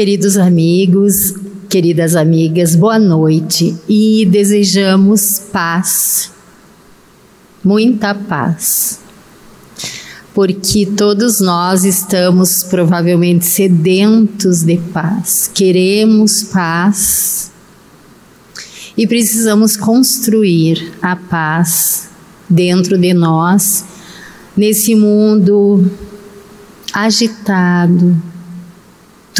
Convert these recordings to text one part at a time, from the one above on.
Queridos amigos, queridas amigas, boa noite e desejamos paz, muita paz, porque todos nós estamos provavelmente sedentos de paz, queremos paz e precisamos construir a paz dentro de nós, nesse mundo agitado,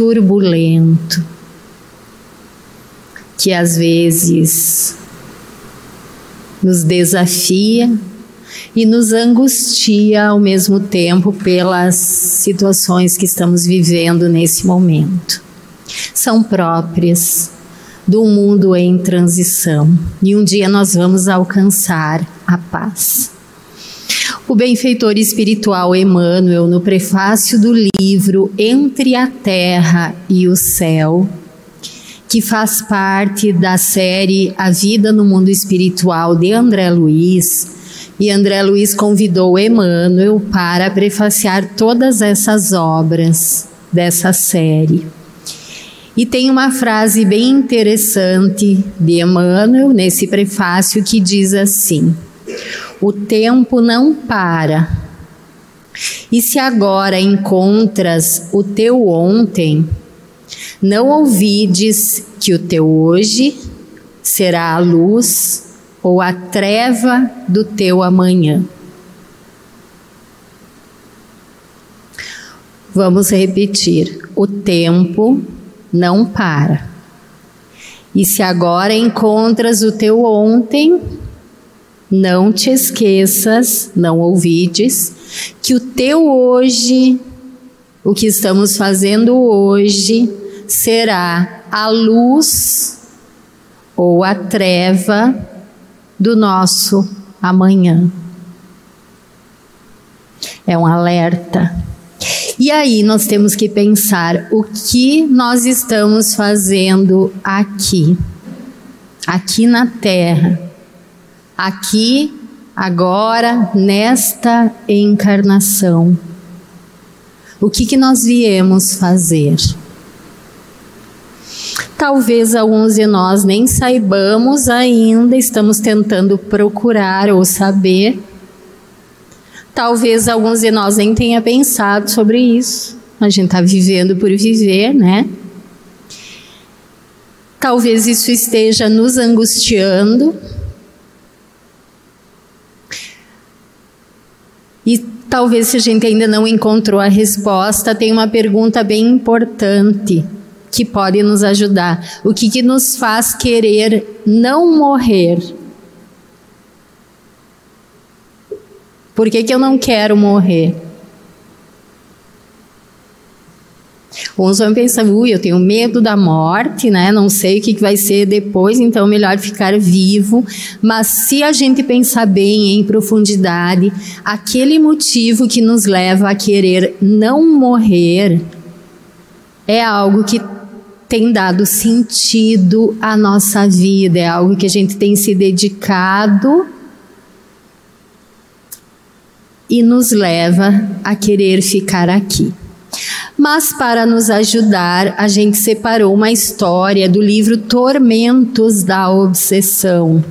turbulento, que às vezes nos desafia e nos angustia ao mesmo tempo pelas situações que estamos vivendo nesse momento. São próprias do mundo em transição e um dia nós vamos alcançar a paz. O benfeitor espiritual Emmanuel, no prefácio do livro Entre a Terra e o Céu, que faz parte da série A Vida no Mundo Espiritual de André Luiz, e André Luiz convidou Emmanuel para prefaciar todas essas obras dessa série. E tem uma frase bem interessante de Emmanuel nesse prefácio que diz assim: o tempo não para. E se agora encontras o teu ontem, não ouvides que o teu hoje será a luz ou a treva do teu amanhã. Vamos repetir: o tempo não para. E se agora encontras o teu ontem, não te esqueças, não ouvides, que o teu hoje, o que estamos fazendo hoje, será a luz ou a treva do nosso amanhã. É um alerta. E aí nós temos que pensar o que nós estamos fazendo aqui, aqui na Terra aqui, agora, nesta encarnação. O que, que nós viemos fazer? Talvez alguns de nós nem saibamos ainda, estamos tentando procurar ou saber. Talvez alguns de nós nem tenha pensado sobre isso. A gente está vivendo por viver, né? Talvez isso esteja nos angustiando, E talvez se a gente ainda não encontrou a resposta, tem uma pergunta bem importante que pode nos ajudar. O que, que nos faz querer não morrer? Por que, que eu não quero morrer? Uns vão pensar, ui, eu tenho medo da morte, né? Não sei o que vai ser depois, então melhor ficar vivo. Mas se a gente pensar bem em profundidade, aquele motivo que nos leva a querer não morrer é algo que tem dado sentido à nossa vida, é algo que a gente tem se dedicado e nos leva a querer ficar aqui. Mas para nos ajudar, a gente separou uma história do livro Tormentos da Obsessão,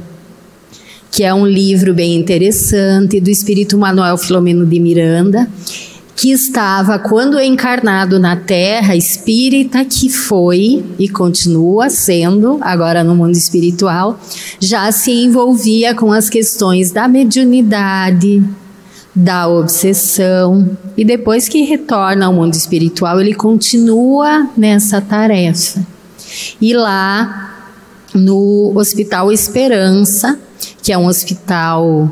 que é um livro bem interessante do espírito Manuel Filomeno de Miranda, que estava, quando encarnado na Terra, espírita que foi e continua sendo, agora no mundo espiritual, já se envolvia com as questões da mediunidade, da obsessão e depois que retorna ao mundo espiritual, ele continua nessa tarefa. E lá no Hospital Esperança, que é um hospital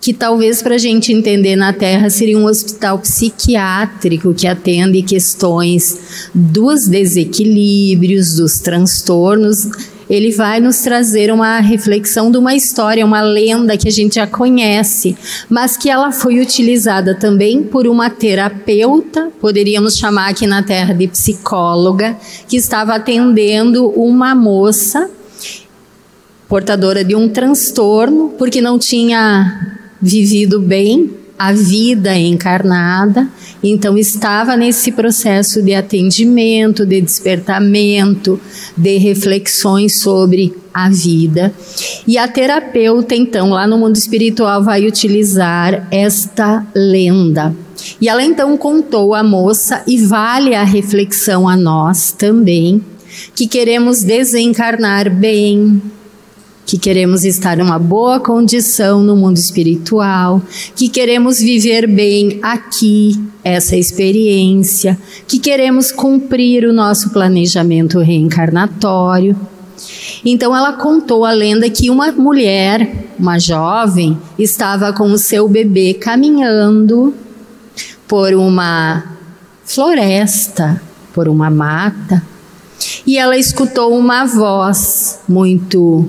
que talvez para a gente entender na Terra seria um hospital psiquiátrico que atende questões dos desequilíbrios, dos transtornos ele vai nos trazer uma reflexão de uma história, uma lenda que a gente já conhece, mas que ela foi utilizada também por uma terapeuta, poderíamos chamar aqui na Terra de psicóloga, que estava atendendo uma moça portadora de um transtorno, porque não tinha vivido bem a vida encarnada, então estava nesse processo de atendimento, de despertamento, de reflexões sobre a vida. E a terapeuta, então, lá no mundo espiritual, vai utilizar esta lenda. E ela então contou à moça, e vale a reflexão a nós também, que queremos desencarnar bem, que queremos estar em uma boa condição no mundo espiritual, que queremos viver bem aqui essa experiência, que queremos cumprir o nosso planejamento reencarnatório. Então ela contou a lenda que uma mulher, uma jovem, estava com o seu bebê caminhando por uma floresta, por uma mata, e ela escutou uma voz muito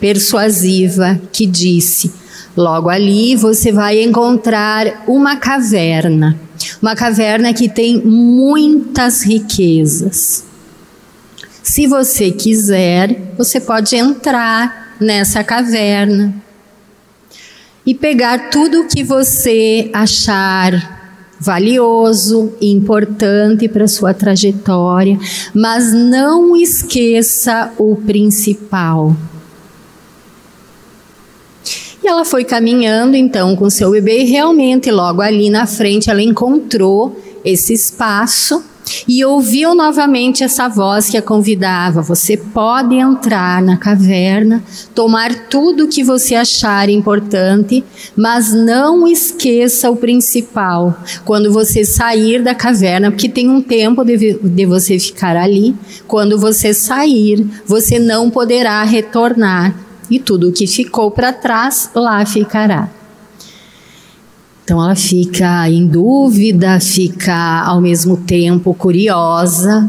persuasiva que disse: Logo ali você vai encontrar uma caverna, uma caverna que tem muitas riquezas. Se você quiser, você pode entrar nessa caverna e pegar tudo o que você achar valioso importante para sua trajetória, mas não esqueça o principal ela foi caminhando então com seu bebê e realmente logo ali na frente ela encontrou esse espaço e ouviu novamente essa voz que a convidava: Você pode entrar na caverna, tomar tudo o que você achar importante, mas não esqueça o principal. Quando você sair da caverna, porque tem um tempo de, de você ficar ali, quando você sair, você não poderá retornar e tudo o que ficou para trás lá ficará. Então ela fica em dúvida, fica ao mesmo tempo curiosa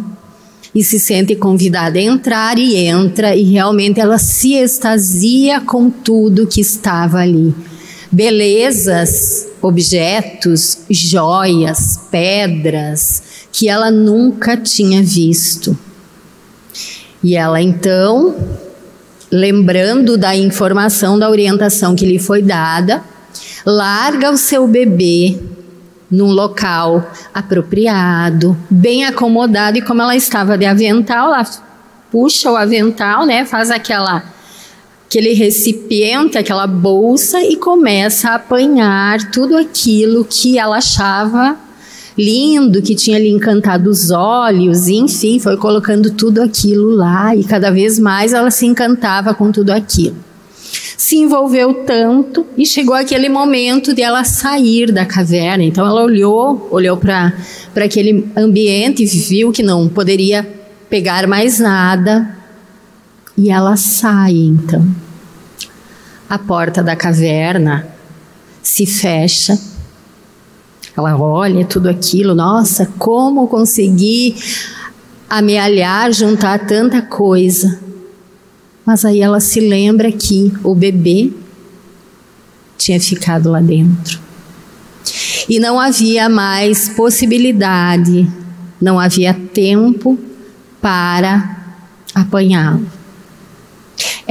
e se sente convidada a entrar e entra e realmente ela se extasia com tudo que estava ali. Belezas, objetos, joias, pedras que ela nunca tinha visto. E ela então lembrando da informação, da orientação que lhe foi dada, larga o seu bebê num local apropriado, bem acomodado e como ela estava de avental, ela puxa o avental, né, faz aquela aquele recipiente, aquela bolsa e começa a apanhar tudo aquilo que ela achava lindo, que tinha lhe encantado os olhos, enfim, foi colocando tudo aquilo lá e cada vez mais ela se encantava com tudo aquilo. Se envolveu tanto e chegou aquele momento de ela sair da caverna. Então ela olhou, olhou para aquele ambiente, viu que não poderia pegar mais nada e ela sai então. A porta da caverna se fecha ela olha tudo aquilo, nossa, como consegui amealhar, juntar tanta coisa. Mas aí ela se lembra que o bebê tinha ficado lá dentro. E não havia mais possibilidade, não havia tempo para apanhá-lo.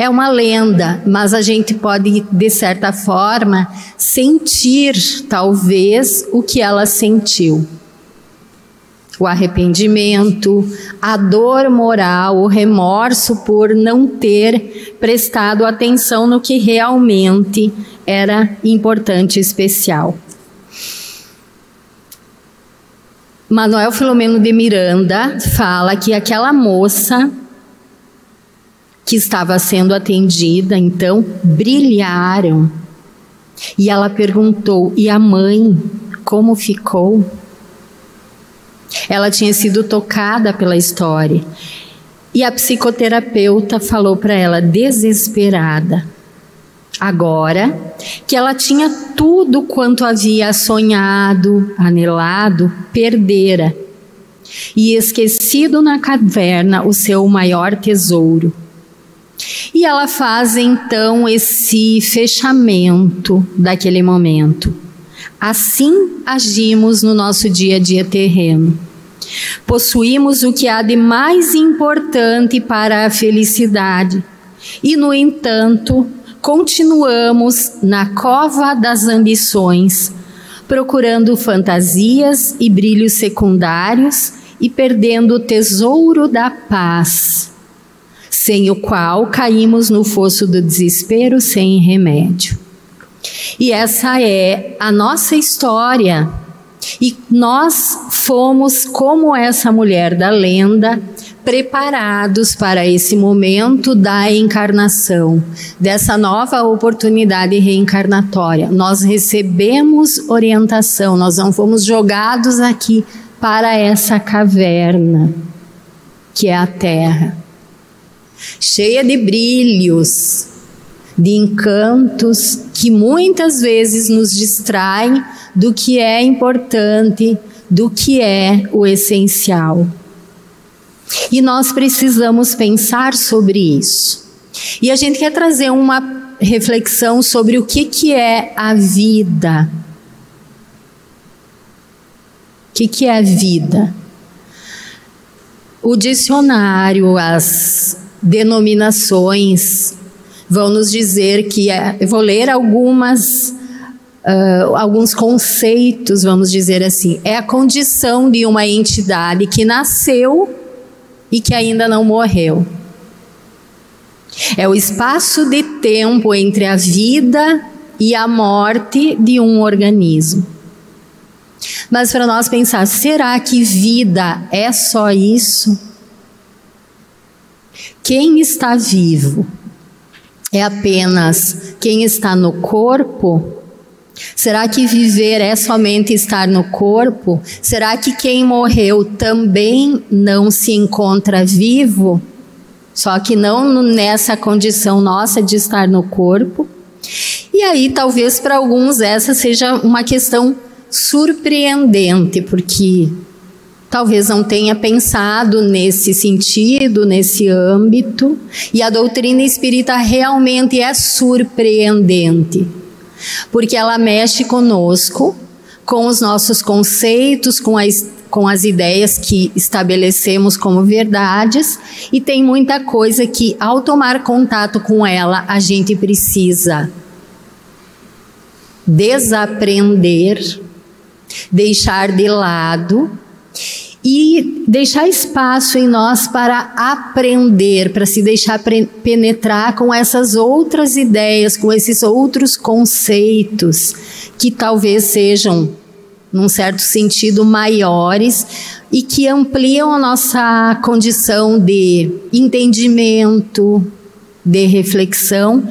É uma lenda, mas a gente pode, de certa forma, sentir, talvez, o que ela sentiu. O arrependimento, a dor moral, o remorso por não ter prestado atenção no que realmente era importante e especial. Manuel Filomeno de Miranda fala que aquela moça que estava sendo atendida, então brilharam. E ela perguntou: e a mãe, como ficou? Ela tinha sido tocada pela história. E a psicoterapeuta falou para ela, desesperada, agora que ela tinha tudo quanto havia sonhado, anelado, perdera e esquecido na caverna o seu maior tesouro e ela faz então esse fechamento daquele momento. Assim agimos no nosso dia a dia terreno. Possuímos o que há de mais importante para a felicidade e, no entanto, continuamos na cova das ambições, procurando fantasias e brilhos secundários e perdendo o tesouro da paz, sem o qual caímos no fosso do desespero sem remédio. E essa é a nossa história. E nós fomos como essa mulher da lenda, preparados para esse momento da encarnação, dessa nova oportunidade reencarnatória. Nós recebemos orientação, nós não fomos jogados aqui para essa caverna que é a Terra, cheia de brilhos, de encantos que muitas vezes nos distraem do que é importante, do que é o essencial. E nós precisamos pensar sobre isso. E a gente quer trazer uma reflexão sobre o que, que é a vida. O que, que é a vida? O dicionário, as denominações vão nos dizer que é, vou ler algumas uh, alguns conceitos, vamos dizer assim, é a condição de uma entidade que nasceu e que ainda não morreu. É o espaço de tempo entre a vida e a morte de um organismo. Mas para nós pensar, será que vida é só isso? Quem está vivo é apenas quem está no corpo? Será que viver é somente estar no corpo? Será que quem morreu também não se encontra vivo? Só que não nessa condição nossa de estar no corpo. E aí, talvez para alguns essa seja uma questão surpreendente, porque talvez não tenha pensado nesse sentido, nesse âmbito, e a doutrina espírita realmente é surpreendente porque ela mexe conosco, com os nossos conceitos, com as, com as ideias que estabelecemos como verdades, e tem muita coisa que, ao tomar contato com ela, a gente precisa desaprender, deixar de lado e deixar espaço em nós para aprender, para se deixar penetrar com essas outras ideias, com esses outros conceitos que talvez sejam, num certo sentido, maiores e que ampliam a nossa condição de entendimento, de reflexão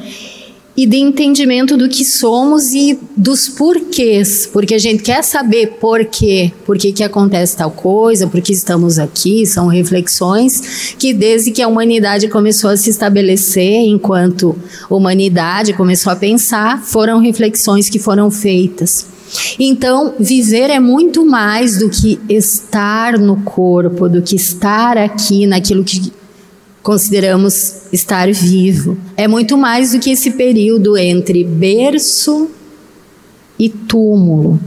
e de entendimento do que somos e dos porquês, porque a gente quer saber por quê, por que, que acontece tal coisa, por que estamos aqui, são reflexões que desde que a humanidade começou a se estabelecer enquanto humanidade começou a pensar, foram reflexões que foram feitas. Então, viver é muito mais do que estar no corpo, do que estar aqui naquilo que consideramos estar vivo. É muito mais do que esse período entre berço e túmulo.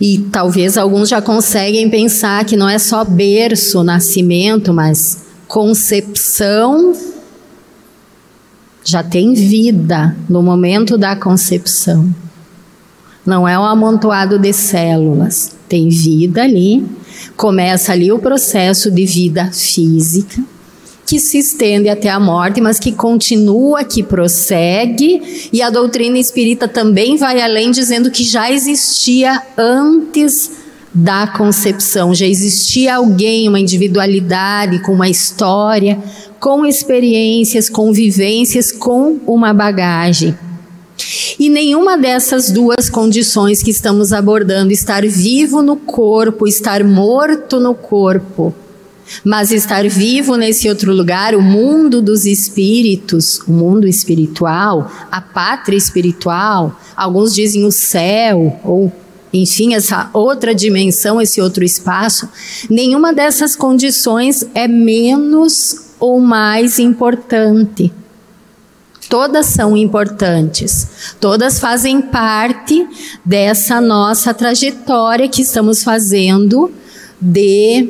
E talvez alguns já conseguem pensar que não é só berço, nascimento, mas concepção já tem vida no momento da concepção. Não é um amontoado de células, tem vida ali Começa ali o processo de vida física, que se estende até a morte, mas que continua, que prossegue, e a doutrina espírita também vai além, dizendo que já existia antes da concepção, já existia alguém, uma individualidade, com uma história, com experiências, convivências, com uma bagagem. E nenhuma dessas duas condições que estamos abordando, estar vivo no corpo, estar morto no corpo, mas estar vivo nesse outro lugar, o mundo dos espíritos, o mundo espiritual, a pátria espiritual, alguns dizem o céu, ou enfim, essa outra dimensão, esse outro espaço, nenhuma dessas condições é menos ou mais importante. Todas são importantes, todas fazem parte dessa nossa trajetória que estamos fazendo de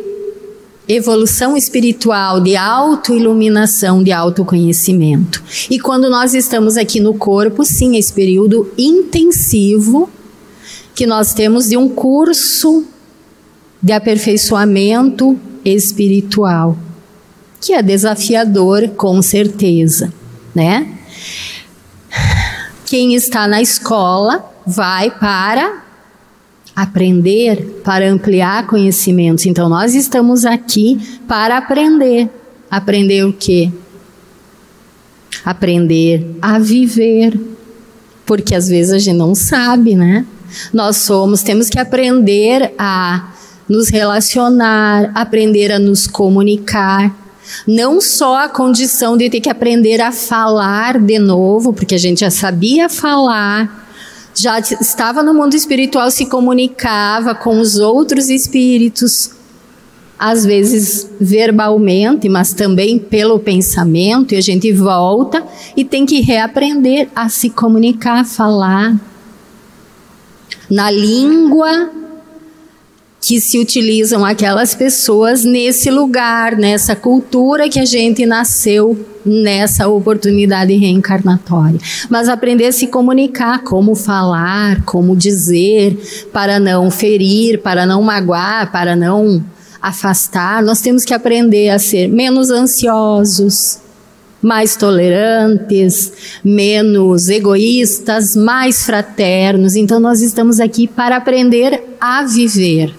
evolução espiritual, de autoiluminação, de autoconhecimento. E quando nós estamos aqui no corpo, sim, esse período intensivo que nós temos de um curso de aperfeiçoamento espiritual, que é desafiador com certeza, né? Quem está na escola vai para aprender, para ampliar conhecimentos. Então nós estamos aqui para aprender. Aprender o quê? Aprender a viver. Porque às vezes a gente não sabe, né? Nós somos, temos que aprender a nos relacionar, aprender a nos comunicar. Não só a condição de ter que aprender a falar de novo, porque a gente já sabia falar, já estava no mundo espiritual, se comunicava com os outros espíritos, às vezes verbalmente, mas também pelo pensamento, e a gente volta e tem que reaprender a se comunicar, a falar na língua que se utilizam aquelas pessoas nesse lugar, nessa cultura que a gente nasceu nessa oportunidade reencarnatória. Mas aprender a se comunicar, como falar, como dizer, para não ferir, para não magoar, para não afastar. Nós temos que aprender a ser menos ansiosos, mais tolerantes, menos egoístas, mais fraternos. Então nós estamos aqui para aprender a viver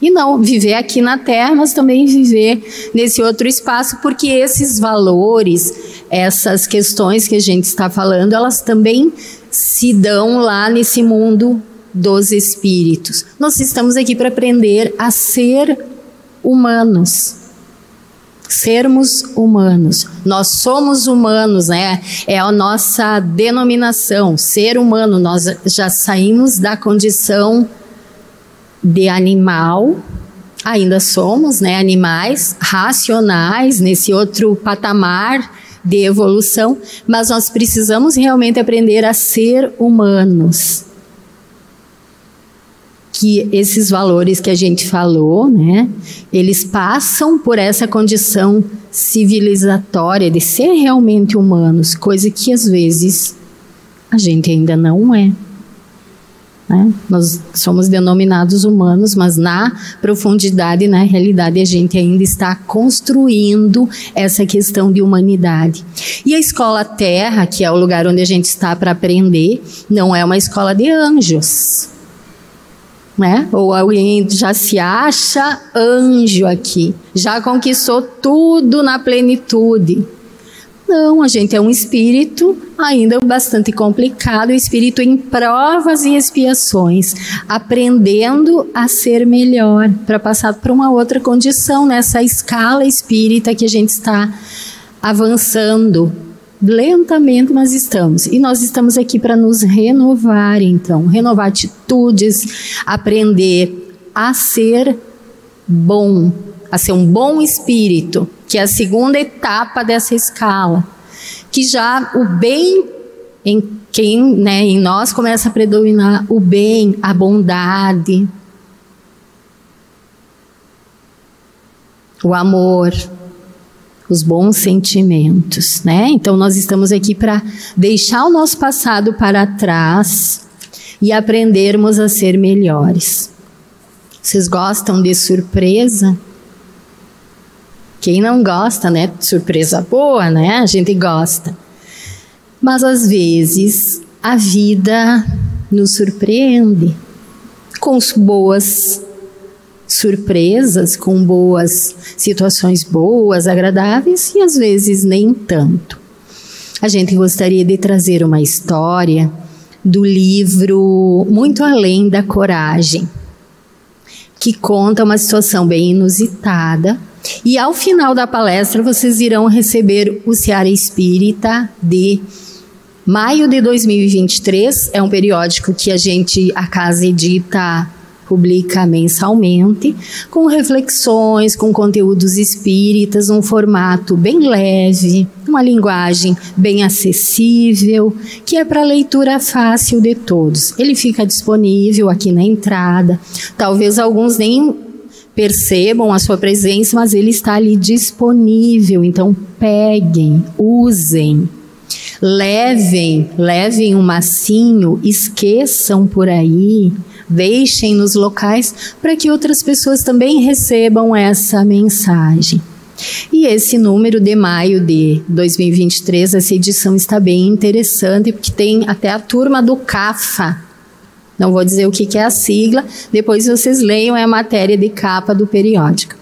e não viver aqui na Terra, mas também viver nesse outro espaço, porque esses valores, essas questões que a gente está falando, elas também se dão lá nesse mundo dos espíritos. Nós estamos aqui para aprender a ser humanos. Sermos humanos. Nós somos humanos, né? É a nossa denominação, ser humano. Nós já saímos da condição de animal, ainda somos, né, animais racionais nesse outro patamar de evolução, mas nós precisamos realmente aprender a ser humanos. Que esses valores que a gente falou, né, eles passam por essa condição civilizatória de ser realmente humanos, coisa que às vezes a gente ainda não é. Né? Nós somos denominados humanos, mas na profundidade, na realidade, a gente ainda está construindo essa questão de humanidade. E a escola Terra, que é o lugar onde a gente está para aprender, não é uma escola de anjos. Né? Ou alguém já se acha anjo aqui, já conquistou tudo na plenitude. Não, a gente é um espírito ainda bastante complicado, espírito em provas e expiações, aprendendo a ser melhor para passar para uma outra condição nessa escala espírita que a gente está avançando lentamente, mas estamos. E nós estamos aqui para nos renovar, então, renovar atitudes, aprender a ser bom, a ser um bom espírito que é a segunda etapa dessa escala, que já o bem em quem, né, em nós começa a predominar o bem, a bondade, o amor, os bons sentimentos, né? Então nós estamos aqui para deixar o nosso passado para trás e aprendermos a ser melhores. Vocês gostam de surpresa? Quem não gosta, né? Surpresa boa, né? A gente gosta. Mas às vezes a vida nos surpreende com boas surpresas, com boas situações boas, agradáveis e às vezes nem tanto. A gente gostaria de trazer uma história do livro Muito Além da Coragem, que conta uma situação bem inusitada e ao final da palestra, vocês irão receber o Seara Espírita de maio de 2023. É um periódico que a gente, a casa edita publica mensalmente, com reflexões, com conteúdos espíritas, um formato bem leve, uma linguagem bem acessível, que é para leitura fácil de todos. Ele fica disponível aqui na entrada. Talvez alguns nem percebam a sua presença, mas ele está ali disponível. Então peguem, usem, levem, levem um massinho, esqueçam por aí, deixem nos locais para que outras pessoas também recebam essa mensagem. E esse número de maio de 2023, essa edição está bem interessante, porque tem até a turma do CAFA não vou dizer o que, é a sigla, depois vocês leiam, é a matéria de capa do periódico.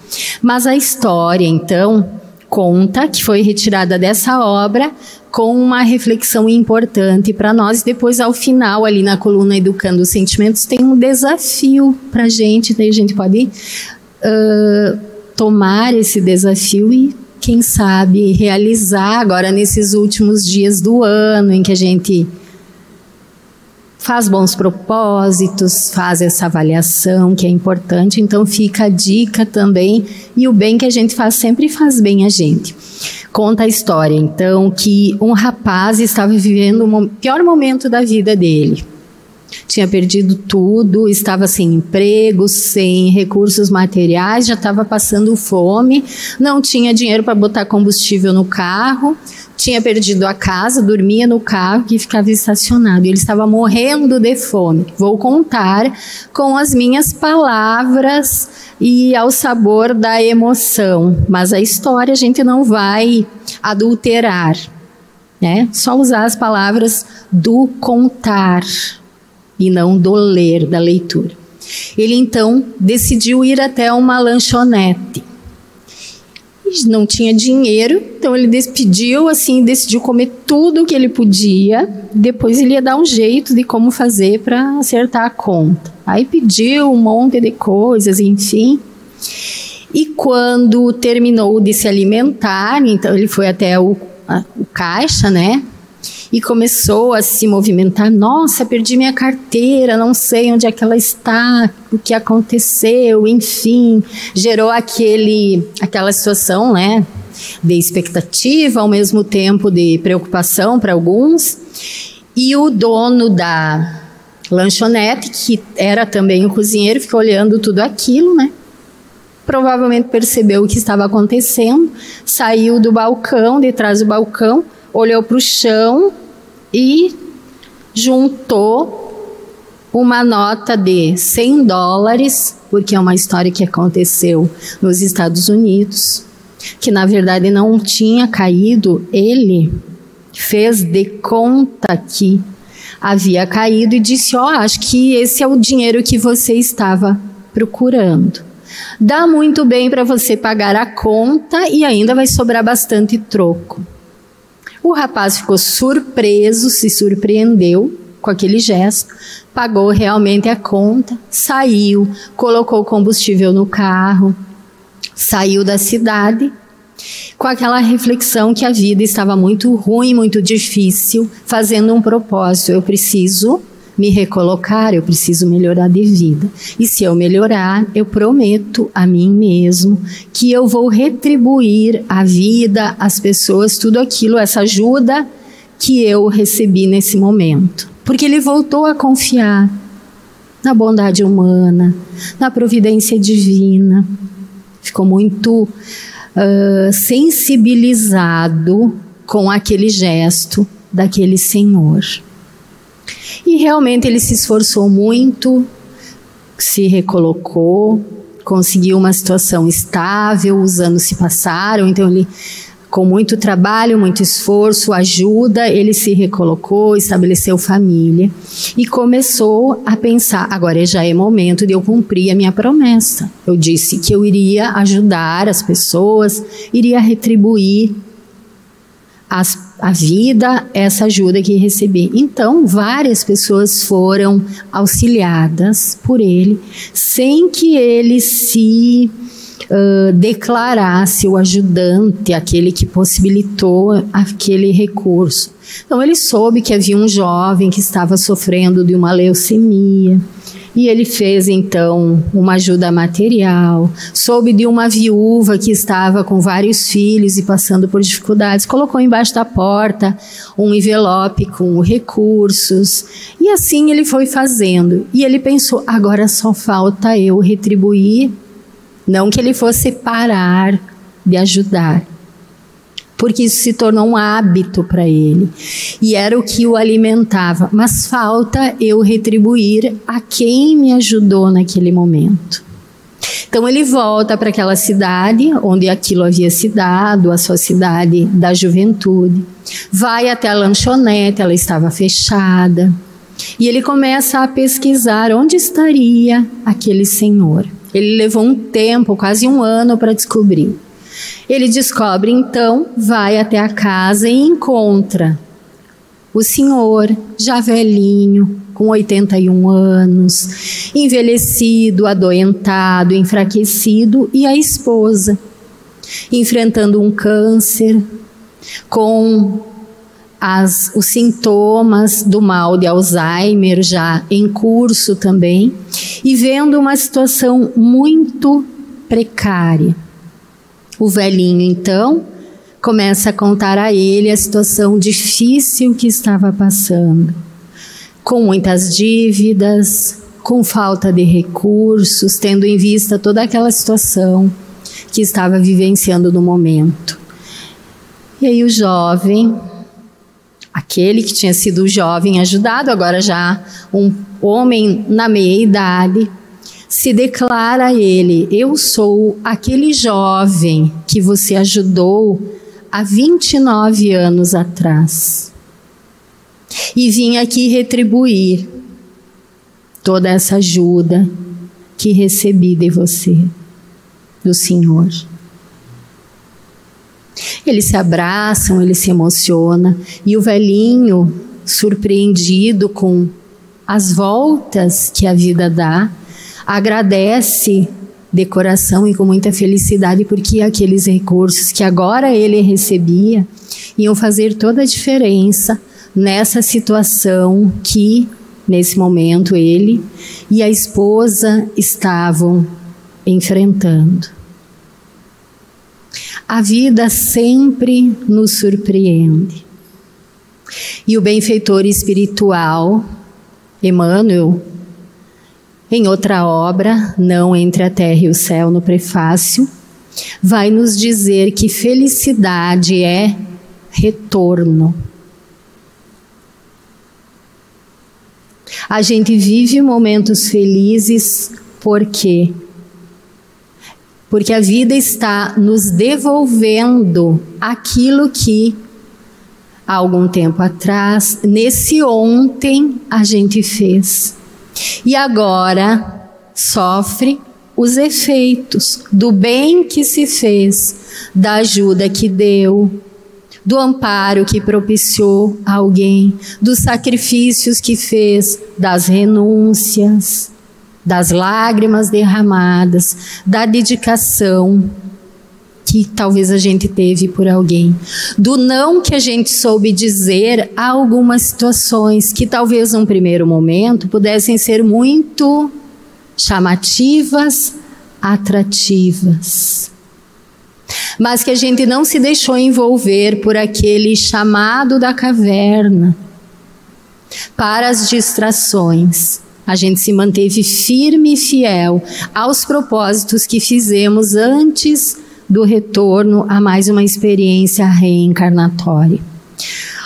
Mas a história, então, conta que foi retirada dessa obra com uma reflexão importante para nós. Depois, ao final, ali na coluna Educando os Sentimentos, tem um desafio para a gente, daí a gente pode uh, tomar esse desafio e, quem sabe, realizar agora nesses últimos dias do ano em que a gente faz bons propósitos, faz essa avaliação que é importante, então fica a dica também, e o bem que a gente faz sempre faz bem a gente. Conta a história, então, que um rapaz estava vivendo o pior momento da vida dele. Tinha perdido tudo, estava sem emprego, sem recursos materiais, já estava passando fome, não tinha dinheiro para botar combustível no carro, tinha perdido a casa, dormia no carro que ficava estacionado. Ele estava morrendo de fome. Vou contar com as minhas palavras e ao sabor da emoção. Mas a história a gente não vai adulterar, né? Só usar as palavras do contar e não do ler, da leitura. Ele então decidiu ir até uma lanchonete não tinha dinheiro, então ele despediu assim, decidiu comer tudo que ele podia. Depois ele ia dar um jeito de como fazer para acertar a conta. Aí pediu um monte de coisas, enfim. E quando terminou de se alimentar, então ele foi até o, a, o caixa, né? E começou a se movimentar. Nossa, perdi minha carteira, não sei onde é que ela está, o que aconteceu, enfim, gerou aquele, aquela situação, né, de expectativa, ao mesmo tempo de preocupação para alguns. E o dono da lanchonete, que era também o cozinheiro, ficou olhando tudo aquilo, né? Provavelmente percebeu o que estava acontecendo, saiu do balcão, de trás do balcão, olhou para o chão e juntou uma nota de 100 dólares, porque é uma história que aconteceu nos Estados Unidos, que na verdade não tinha caído, ele fez de conta que havia caído e disse: Ó, oh, acho que esse é o dinheiro que você estava procurando. Dá muito bem para você pagar a conta e ainda vai sobrar bastante troco. O rapaz ficou surpreso, se surpreendeu com aquele gesto, pagou realmente a conta, saiu, colocou combustível no carro, saiu da cidade com aquela reflexão que a vida estava muito ruim, muito difícil, fazendo um propósito: eu preciso me recolocar, eu preciso melhorar de vida. E se eu melhorar, eu prometo a mim mesmo que eu vou retribuir a vida, as pessoas, tudo aquilo, essa ajuda que eu recebi nesse momento. Porque ele voltou a confiar na bondade humana, na providência divina. Ficou muito uh, sensibilizado com aquele gesto daquele Senhor. E realmente ele se esforçou muito, se recolocou, conseguiu uma situação estável, os anos se passaram, então ele com muito trabalho, muito esforço, ajuda, ele se recolocou, estabeleceu família e começou a pensar: agora já é momento de eu cumprir a minha promessa. Eu disse que eu iria ajudar as pessoas, iria retribuir as a vida, essa ajuda que recebi. Então, várias pessoas foram auxiliadas por ele, sem que ele se uh, declarasse o ajudante, aquele que possibilitou aquele recurso. Então, ele soube que havia um jovem que estava sofrendo de uma leucemia e ele fez então uma ajuda material, soube de uma viúva que estava com vários filhos e passando por dificuldades, colocou embaixo da porta um envelope com recursos, e assim ele foi fazendo. E ele pensou: agora só falta eu retribuir. Não que ele fosse parar de ajudar, porque isso se tornou um hábito para ele e era o que o alimentava. Mas falta eu retribuir a quem me ajudou naquele momento. Então ele volta para aquela cidade onde aquilo havia se dado, a sua cidade da juventude. Vai até a lanchonete, ela estava fechada. E ele começa a pesquisar onde estaria aquele senhor. Ele levou um tempo, quase um ano, para descobrir. Ele descobre então, vai até a casa e encontra o senhor, já velhinho, com 81 anos, envelhecido, adoentado, enfraquecido, e a esposa, enfrentando um câncer, com as, os sintomas do mal de Alzheimer já em curso também, e vendo uma situação muito precária. O velhinho, então, começa a contar a ele a situação difícil que estava passando, com muitas dívidas, com falta de recursos, tendo em vista toda aquela situação que estava vivenciando no momento. E aí o jovem, aquele que tinha sido jovem ajudado, agora já um homem na meia idade, se declara a ele: Eu sou aquele jovem que você ajudou há 29 anos atrás. E vim aqui retribuir toda essa ajuda que recebi de você, do Senhor. Eles se abraçam, ele se emociona, e o velhinho, surpreendido com as voltas que a vida dá, agradece de coração e com muita felicidade, porque aqueles recursos que agora ele recebia iam fazer toda a diferença nessa situação que, nesse momento, ele e a esposa estavam enfrentando. A vida sempre nos surpreende. E o benfeitor espiritual, Emmanuel, em outra obra, Não Entre a Terra e o Céu, no prefácio, vai nos dizer que felicidade é retorno. A gente vive momentos felizes porque porque a vida está nos devolvendo aquilo que há algum tempo atrás, nesse ontem, a gente fez. E agora sofre os efeitos do bem que se fez, da ajuda que deu, do amparo que propiciou a alguém, dos sacrifícios que fez, das renúncias, das lágrimas derramadas, da dedicação que talvez a gente teve por alguém, do não que a gente soube dizer a algumas situações que talvez num primeiro momento pudessem ser muito chamativas, atrativas. Mas que a gente não se deixou envolver por aquele chamado da caverna para as distrações. A gente se manteve firme e fiel aos propósitos que fizemos antes do retorno a mais uma experiência reencarnatória.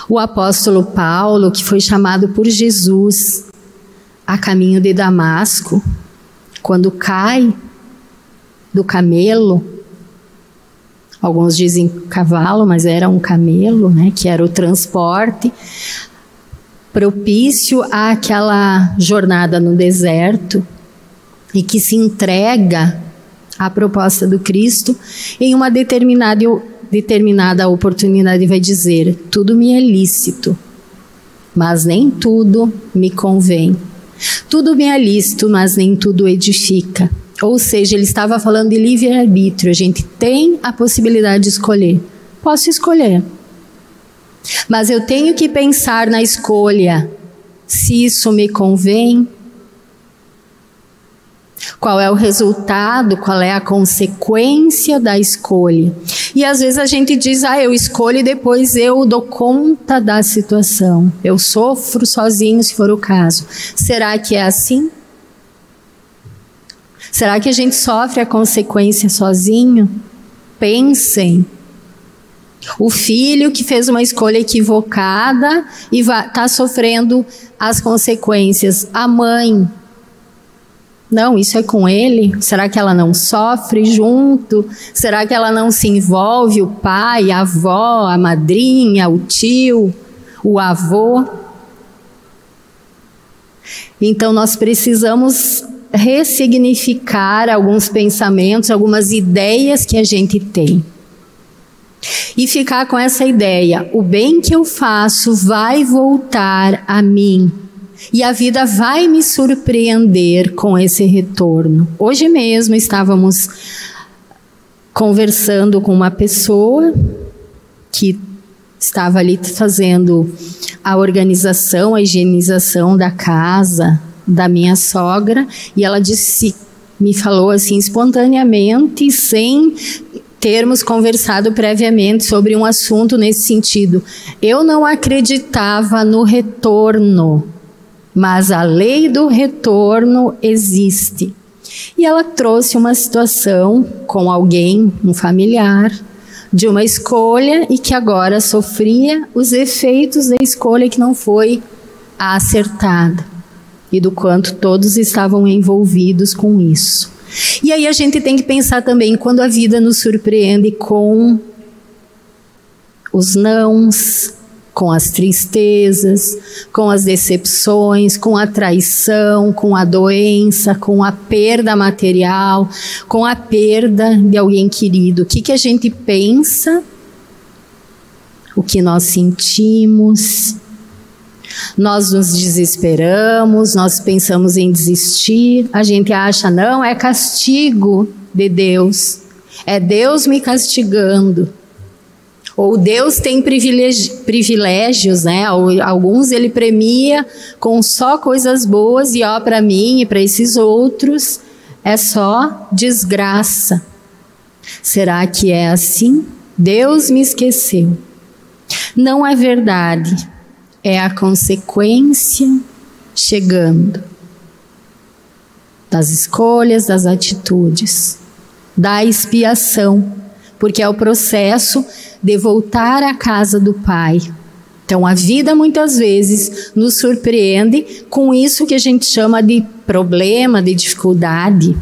O apóstolo Paulo, que foi chamado por Jesus a caminho de Damasco, quando cai do camelo, alguns dizem cavalo, mas era um camelo, né, que era o transporte propício àquela jornada no deserto e que se entrega a proposta do Cristo, em uma determinada, determinada oportunidade vai dizer: tudo me é lícito, mas nem tudo me convém. Tudo me é lícito, mas nem tudo edifica. Ou seja, ele estava falando de livre-arbítrio. A gente tem a possibilidade de escolher. Posso escolher. Mas eu tenho que pensar na escolha se isso me convém qual é o resultado, qual é a consequência da escolha. E às vezes a gente diz, ah, eu escolho e depois eu dou conta da situação. Eu sofro sozinho, se for o caso. Será que é assim? Será que a gente sofre a consequência sozinho? Pensem. O filho que fez uma escolha equivocada e está sofrendo as consequências. A mãe. Não, isso é com ele? Será que ela não sofre junto? Será que ela não se envolve? O pai, a avó, a madrinha, o tio, o avô? Então nós precisamos ressignificar alguns pensamentos, algumas ideias que a gente tem. E ficar com essa ideia: o bem que eu faço vai voltar a mim. E a vida vai me surpreender com esse retorno. Hoje mesmo estávamos conversando com uma pessoa que estava ali fazendo a organização, a higienização da casa da minha sogra e ela disse, me falou assim espontaneamente, sem termos conversado previamente sobre um assunto nesse sentido. Eu não acreditava no retorno, mas a lei do retorno existe. E ela trouxe uma situação com alguém, um familiar, de uma escolha e que agora sofria os efeitos da escolha que não foi acertada e do quanto todos estavam envolvidos com isso. E aí a gente tem que pensar também quando a vida nos surpreende com os nãos, com as tristezas, com as decepções, com a traição, com a doença, com a perda material, com a perda de alguém querido. O que, que a gente pensa? O que nós sentimos? Nós nos desesperamos, nós pensamos em desistir, a gente acha, não, é castigo de Deus, é Deus me castigando. Ou Deus tem privilégios, né? Alguns ele premia com só coisas boas e ó, para mim e para esses outros é só desgraça. Será que é assim? Deus me esqueceu. Não é verdade. É a consequência chegando das escolhas, das atitudes, da expiação, porque é o processo de voltar à casa do Pai. Então, a vida muitas vezes nos surpreende com isso que a gente chama de problema, de dificuldade.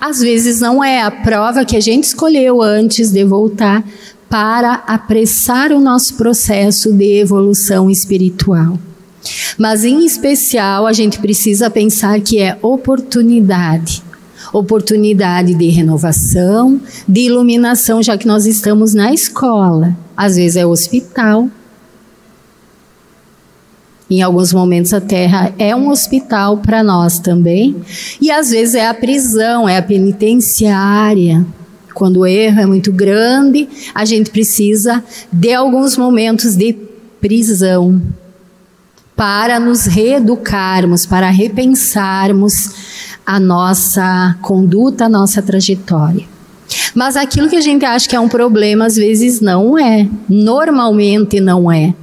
Às vezes não é a prova que a gente escolheu antes de voltar para apressar o nosso processo de evolução espiritual. Mas, em especial, a gente precisa pensar que é oportunidade oportunidade de renovação, de iluminação, já que nós estamos na escola. Às vezes é hospital. Em alguns momentos a Terra é um hospital para nós também. E às vezes é a prisão, é a penitenciária. Quando o erro é muito grande, a gente precisa de alguns momentos de prisão para nos reeducarmos, para repensarmos a nossa conduta, a nossa trajetória. Mas aquilo que a gente acha que é um problema, às vezes não é. Normalmente não é.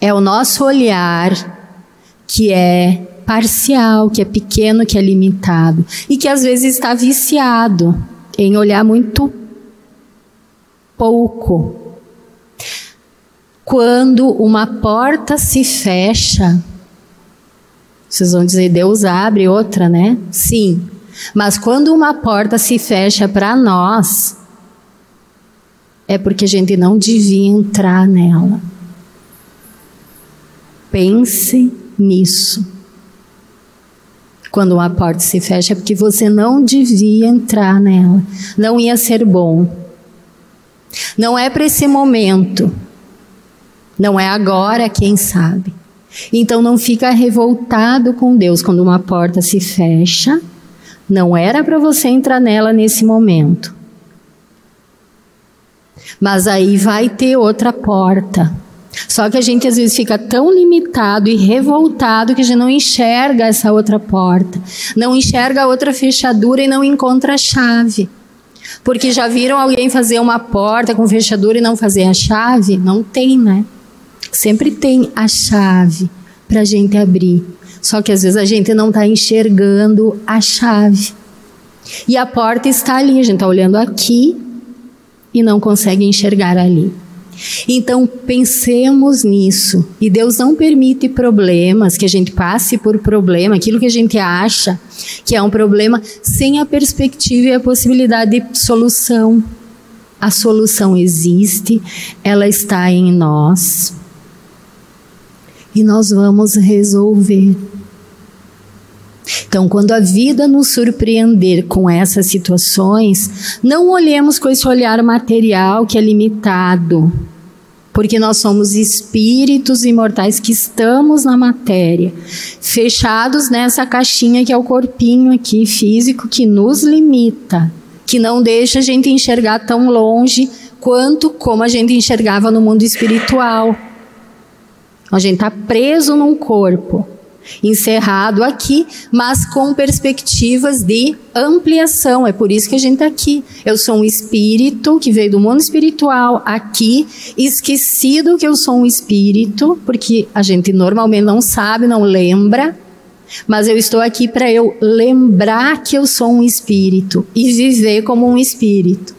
É o nosso olhar que é parcial, que é pequeno, que é limitado e que às vezes está viciado em olhar muito pouco. Quando uma porta se fecha, vocês vão dizer, Deus abre outra, né? Sim. Mas quando uma porta se fecha para nós, é porque a gente não devia entrar nela. Pense nisso. Quando uma porta se fecha, é porque você não devia entrar nela. Não ia ser bom. Não é para esse momento. Não é agora, quem sabe. Então não fica revoltado com Deus quando uma porta se fecha. Não era para você entrar nela nesse momento. Mas aí vai ter outra porta. Só que a gente às vezes fica tão limitado e revoltado que a gente não enxerga essa outra porta, não enxerga a outra fechadura e não encontra a chave. Porque já viram alguém fazer uma porta com fechadura e não fazer a chave? Não tem, né? Sempre tem a chave para a gente abrir. Só que às vezes a gente não está enxergando a chave. E a porta está ali, a gente está olhando aqui e não consegue enxergar ali. Então pensemos nisso. E Deus não permite problemas, que a gente passe por problema, aquilo que a gente acha que é um problema, sem a perspectiva e a possibilidade de solução. A solução existe, ela está em nós. E nós vamos resolver. Então, quando a vida nos surpreender com essas situações, não olhemos com esse olhar material que é limitado, porque nós somos espíritos imortais que estamos na matéria, fechados nessa caixinha que é o corpinho aqui físico que nos limita, que não deixa a gente enxergar tão longe quanto como a gente enxergava no mundo espiritual. A gente está preso num corpo encerrado aqui, mas com perspectivas de ampliação. É por isso que a gente está aqui. Eu sou um espírito que veio do mundo espiritual aqui, esquecido que eu sou um espírito, porque a gente normalmente não sabe, não lembra. Mas eu estou aqui para eu lembrar que eu sou um espírito e viver como um espírito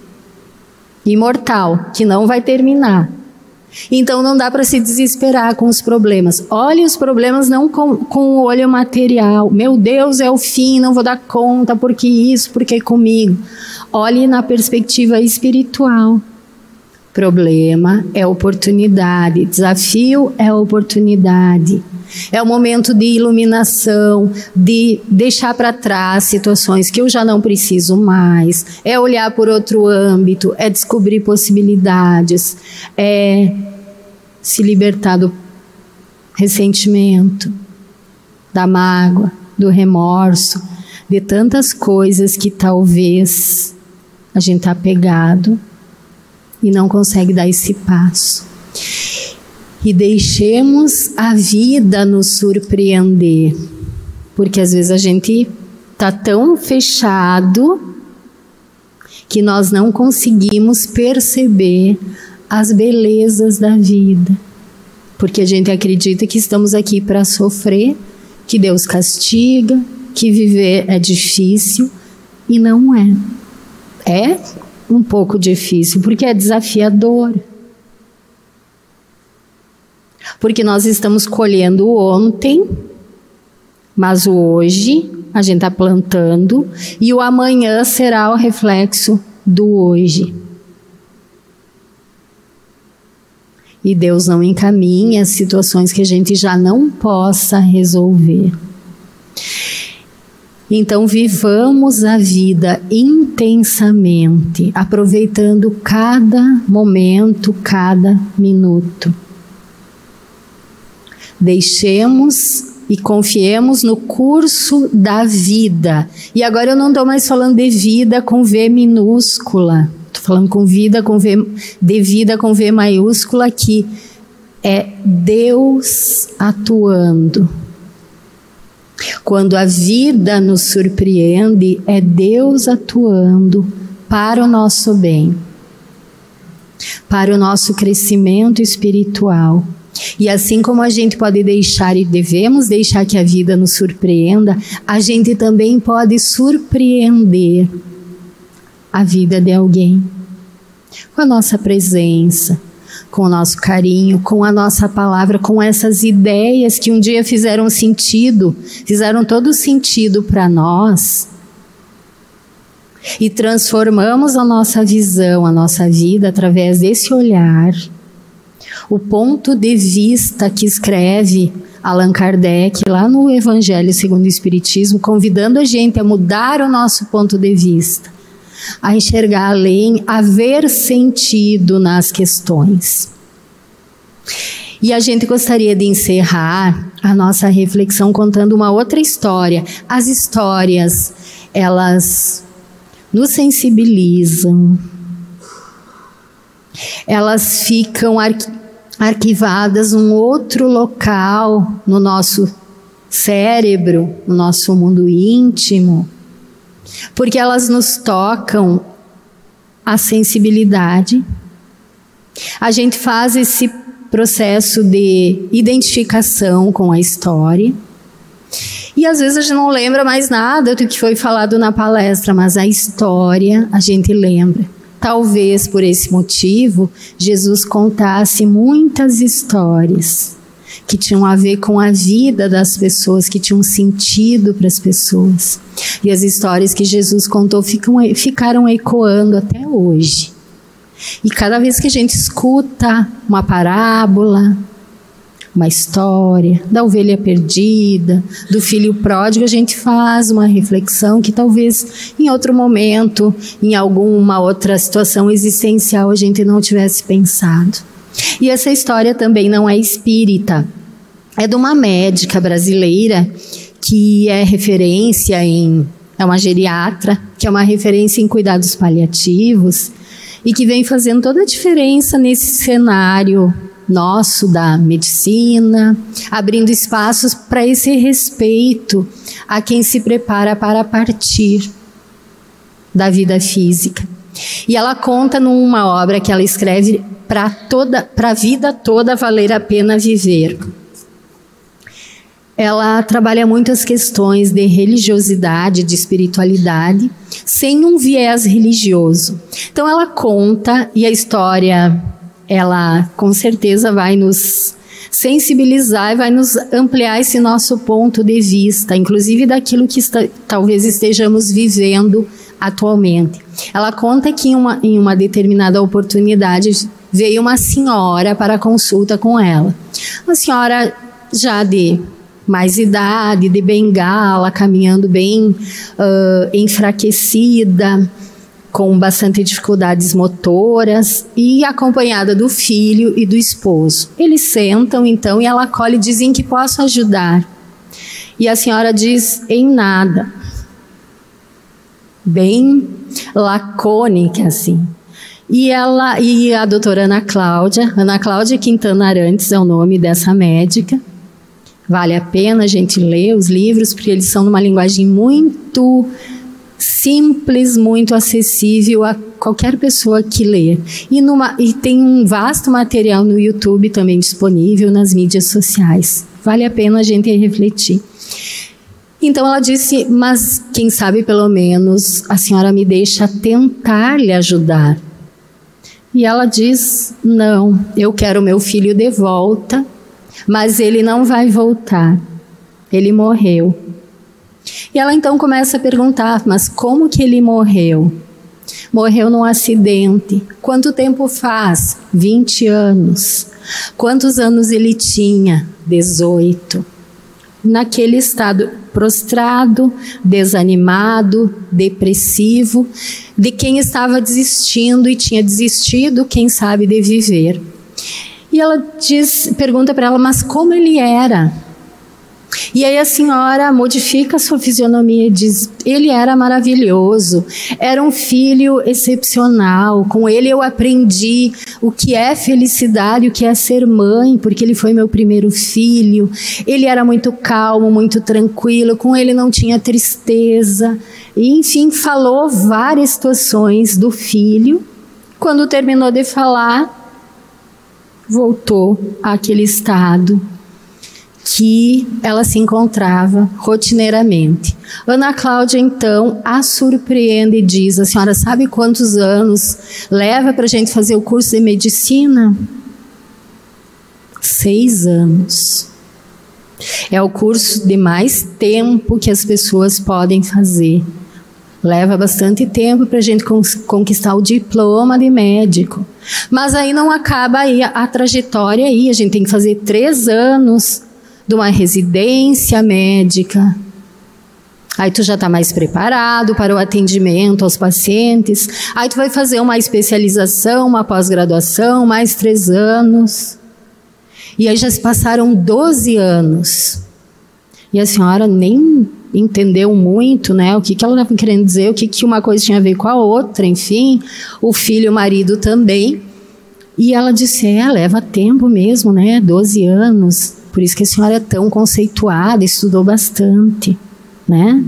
imortal, que não vai terminar. Então não dá para se desesperar com os problemas. Olhe os problemas não com, com o olho material. Meu Deus, é o fim, não vou dar conta, porque isso, porque comigo. Olhe na perspectiva espiritual. Problema é oportunidade, desafio é oportunidade. É o momento de iluminação, de deixar para trás situações que eu já não preciso mais. É olhar por outro âmbito, é descobrir possibilidades, é se libertar do ressentimento, da mágoa, do remorso, de tantas coisas que talvez a gente está pegado e não consegue dar esse passo e deixemos a vida nos surpreender. Porque às vezes a gente tá tão fechado que nós não conseguimos perceber as belezas da vida. Porque a gente acredita que estamos aqui para sofrer, que Deus castiga, que viver é difícil e não é. É um pouco difícil porque é desafiador porque nós estamos colhendo ontem, mas o hoje a gente está plantando e o amanhã será o reflexo do hoje. E Deus não encaminha situações que a gente já não possa resolver. Então, vivamos a vida intensamente, aproveitando cada momento, cada minuto. Deixemos e confiemos no curso da vida. E agora eu não estou mais falando de vida com V minúscula. Estou falando com vida com V, de vida com V maiúscula que é Deus atuando. Quando a vida nos surpreende, é Deus atuando para o nosso bem, para o nosso crescimento espiritual. E assim como a gente pode deixar e devemos deixar que a vida nos surpreenda, a gente também pode surpreender a vida de alguém com a nossa presença, com o nosso carinho, com a nossa palavra, com essas ideias que um dia fizeram sentido, fizeram todo sentido para nós. E transformamos a nossa visão, a nossa vida através desse olhar o ponto de vista que escreve Allan Kardec lá no Evangelho segundo o Espiritismo, convidando a gente a mudar o nosso ponto de vista, a enxergar além, a ver sentido nas questões. E a gente gostaria de encerrar a nossa reflexão contando uma outra história. As histórias, elas nos sensibilizam, elas ficam arquivadas num outro local no nosso cérebro, no nosso mundo íntimo, porque elas nos tocam a sensibilidade. A gente faz esse processo de identificação com a história E às vezes a gente não lembra mais nada do que foi falado na palestra, mas a história a gente lembra. Talvez por esse motivo Jesus contasse muitas histórias que tinham a ver com a vida das pessoas, que tinham sentido para as pessoas. E as histórias que Jesus contou ficam, ficaram ecoando até hoje. E cada vez que a gente escuta uma parábola, uma história da ovelha perdida, do filho pródigo, a gente faz uma reflexão que talvez em outro momento, em alguma outra situação existencial, a gente não tivesse pensado. E essa história também não é espírita, é de uma médica brasileira que é referência em. É uma geriatra, que é uma referência em cuidados paliativos e que vem fazendo toda a diferença nesse cenário nosso da medicina, abrindo espaços para esse respeito a quem se prepara para partir da vida física. E ela conta numa obra que ela escreve para toda para a vida toda valer a pena viver. Ela trabalha muitas questões de religiosidade, de espiritualidade, sem um viés religioso. Então ela conta e a história ela com certeza vai nos sensibilizar e vai nos ampliar esse nosso ponto de vista, inclusive daquilo que está, talvez estejamos vivendo atualmente. Ela conta que em uma, em uma determinada oportunidade veio uma senhora para consulta com ela. Uma senhora já de mais idade, de bengala, caminhando bem uh, enfraquecida, com bastante dificuldades motoras e acompanhada do filho e do esposo. Eles sentam então e ela acolhe e diz: Em que posso ajudar? E a senhora diz: Em nada. Bem lacônica assim. E ela e a doutora Ana Cláudia, Ana Cláudia Quintana Arantes é o nome dessa médica. Vale a pena a gente ler os livros porque eles são numa linguagem muito simples, muito acessível a qualquer pessoa que lê. E, numa, e tem um vasto material no YouTube também disponível nas mídias sociais. Vale a pena a gente refletir. Então ela disse: Mas quem sabe pelo menos a senhora me deixa tentar lhe ajudar. E ela diz: Não, eu quero meu filho de volta, mas ele não vai voltar. Ele morreu. E ela então começa a perguntar: mas como que ele morreu? Morreu num acidente. Quanto tempo faz? 20 anos. Quantos anos ele tinha? 18. Naquele estado prostrado, desanimado, depressivo, de quem estava desistindo e tinha desistido, quem sabe, de viver. E ela diz, pergunta para ela, mas como ele era? E aí a senhora modifica sua fisionomia e diz: ele era maravilhoso, era um filho excepcional, com ele eu aprendi o que é felicidade, o que é ser mãe, porque ele foi meu primeiro filho. Ele era muito calmo, muito tranquilo, com ele não tinha tristeza. E, enfim, falou várias situações do filho. Quando terminou de falar, voltou àquele estado que ela se encontrava rotineiramente. Ana Cláudia, então, a surpreende e diz: A senhora sabe quantos anos leva para a gente fazer o curso de medicina? Seis anos. É o curso de mais tempo que as pessoas podem fazer. Leva bastante tempo para a gente conquistar o diploma de médico. Mas aí não acaba aí a, a trajetória aí. A gente tem que fazer três anos de uma residência médica. Aí tu já está mais preparado para o atendimento aos pacientes. Aí tu vai fazer uma especialização, uma pós-graduação, mais três anos. E aí já se passaram 12 anos. E a senhora nem entendeu muito, né? O que, que ela estava querendo dizer, o que, que uma coisa tinha a ver com a outra, enfim. O filho e o marido também. E ela disse: é, leva tempo mesmo, né? 12 anos. Por isso que a senhora é tão conceituada, estudou bastante, né?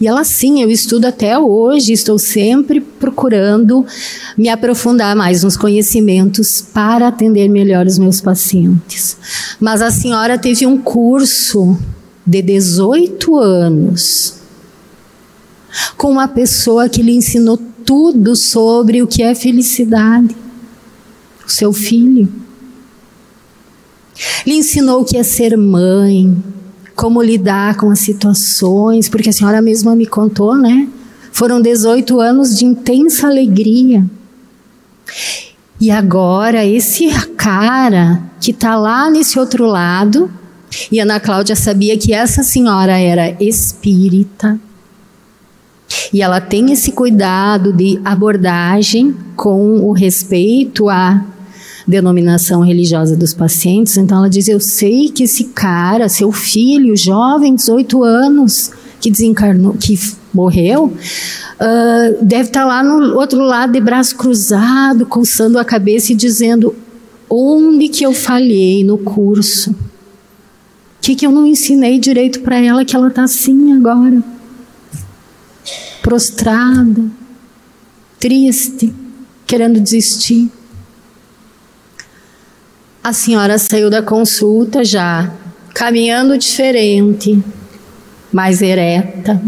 E ela sim, eu estudo até hoje, estou sempre procurando me aprofundar mais nos conhecimentos para atender melhor os meus pacientes. Mas a senhora teve um curso de 18 anos com uma pessoa que lhe ensinou tudo sobre o que é felicidade, o seu filho. Lhe ensinou o que é ser mãe, como lidar com as situações, porque a senhora mesma me contou, né? Foram 18 anos de intensa alegria. E agora, esse cara que está lá nesse outro lado, e Ana Cláudia sabia que essa senhora era espírita, e ela tem esse cuidado de abordagem com o respeito à denominação religiosa dos pacientes. Então ela diz: Eu sei que esse cara, seu filho, jovem, 18 anos, que desencarnou, que morreu, uh, deve estar lá no outro lado de braço cruzado, coçando a cabeça e dizendo: Onde que eu falhei no curso? O que, que eu não ensinei direito para ela que ela está assim agora? prostrada, triste, querendo desistir. A senhora saiu da consulta já caminhando diferente, mais ereta,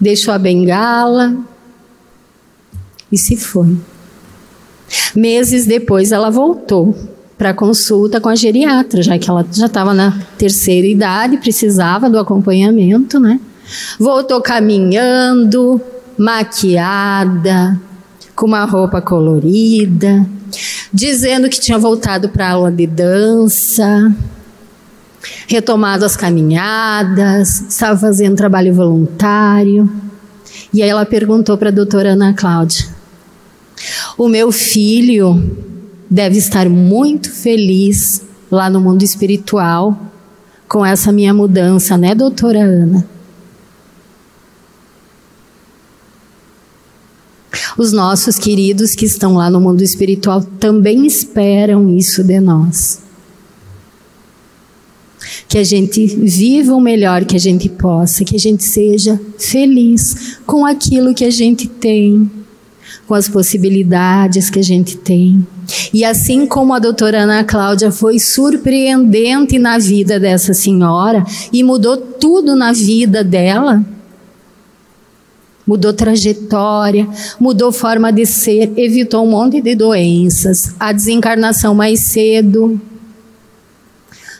deixou a bengala e se foi. Meses depois ela voltou para consulta com a geriatra, já que ela já estava na terceira idade, precisava do acompanhamento, né? Voltou caminhando, maquiada, com uma roupa colorida, dizendo que tinha voltado para a aula de dança, retomado as caminhadas, estava fazendo trabalho voluntário. E aí ela perguntou para a doutora Ana Cláudia: O meu filho deve estar muito feliz lá no mundo espiritual com essa minha mudança, né, doutora Ana? Os nossos queridos que estão lá no mundo espiritual também esperam isso de nós. Que a gente viva o melhor que a gente possa, que a gente seja feliz com aquilo que a gente tem, com as possibilidades que a gente tem. E assim como a doutora Ana Cláudia foi surpreendente na vida dessa senhora e mudou tudo na vida dela, mudou trajetória, mudou forma de ser, evitou um monte de doenças, a desencarnação mais cedo.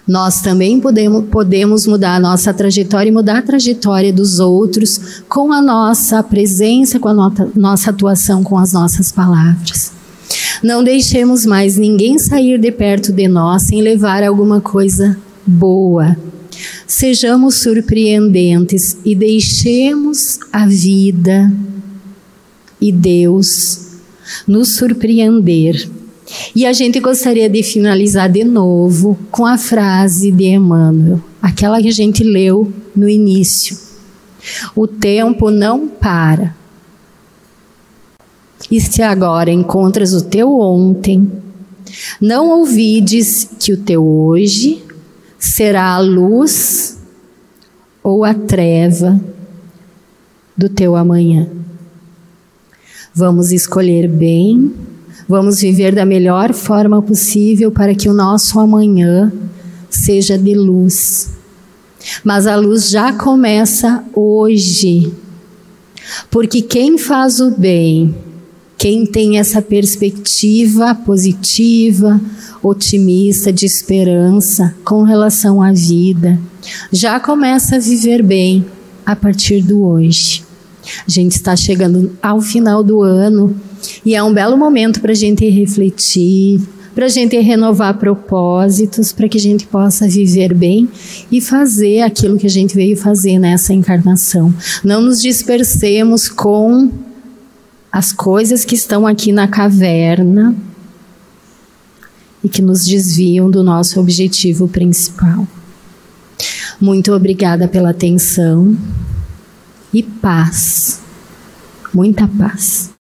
Nós também podemos, podemos mudar a nossa trajetória e mudar a trajetória dos outros com a nossa presença, com a nossa, nossa atuação, com as nossas palavras. Não deixemos mais ninguém sair de perto de nós sem levar alguma coisa boa Sejamos surpreendentes e deixemos a vida e Deus nos surpreender. E a gente gostaria de finalizar de novo com a frase de Emmanuel, aquela que a gente leu no início. O tempo não para. E se agora encontras o teu ontem, não ouvides que o teu hoje será a luz ou a treva do teu amanhã. Vamos escolher bem, vamos viver da melhor forma possível para que o nosso amanhã seja de luz. Mas a luz já começa hoje. Porque quem faz o bem, quem tem essa perspectiva positiva, otimista, de esperança com relação à vida, já começa a viver bem a partir do hoje. A gente está chegando ao final do ano e é um belo momento para a gente refletir, para a gente renovar propósitos, para que a gente possa viver bem e fazer aquilo que a gente veio fazer nessa encarnação. Não nos dispersemos com as coisas que estão aqui na caverna, e que nos desviam do nosso objetivo principal. Muito obrigada pela atenção e paz, muita paz.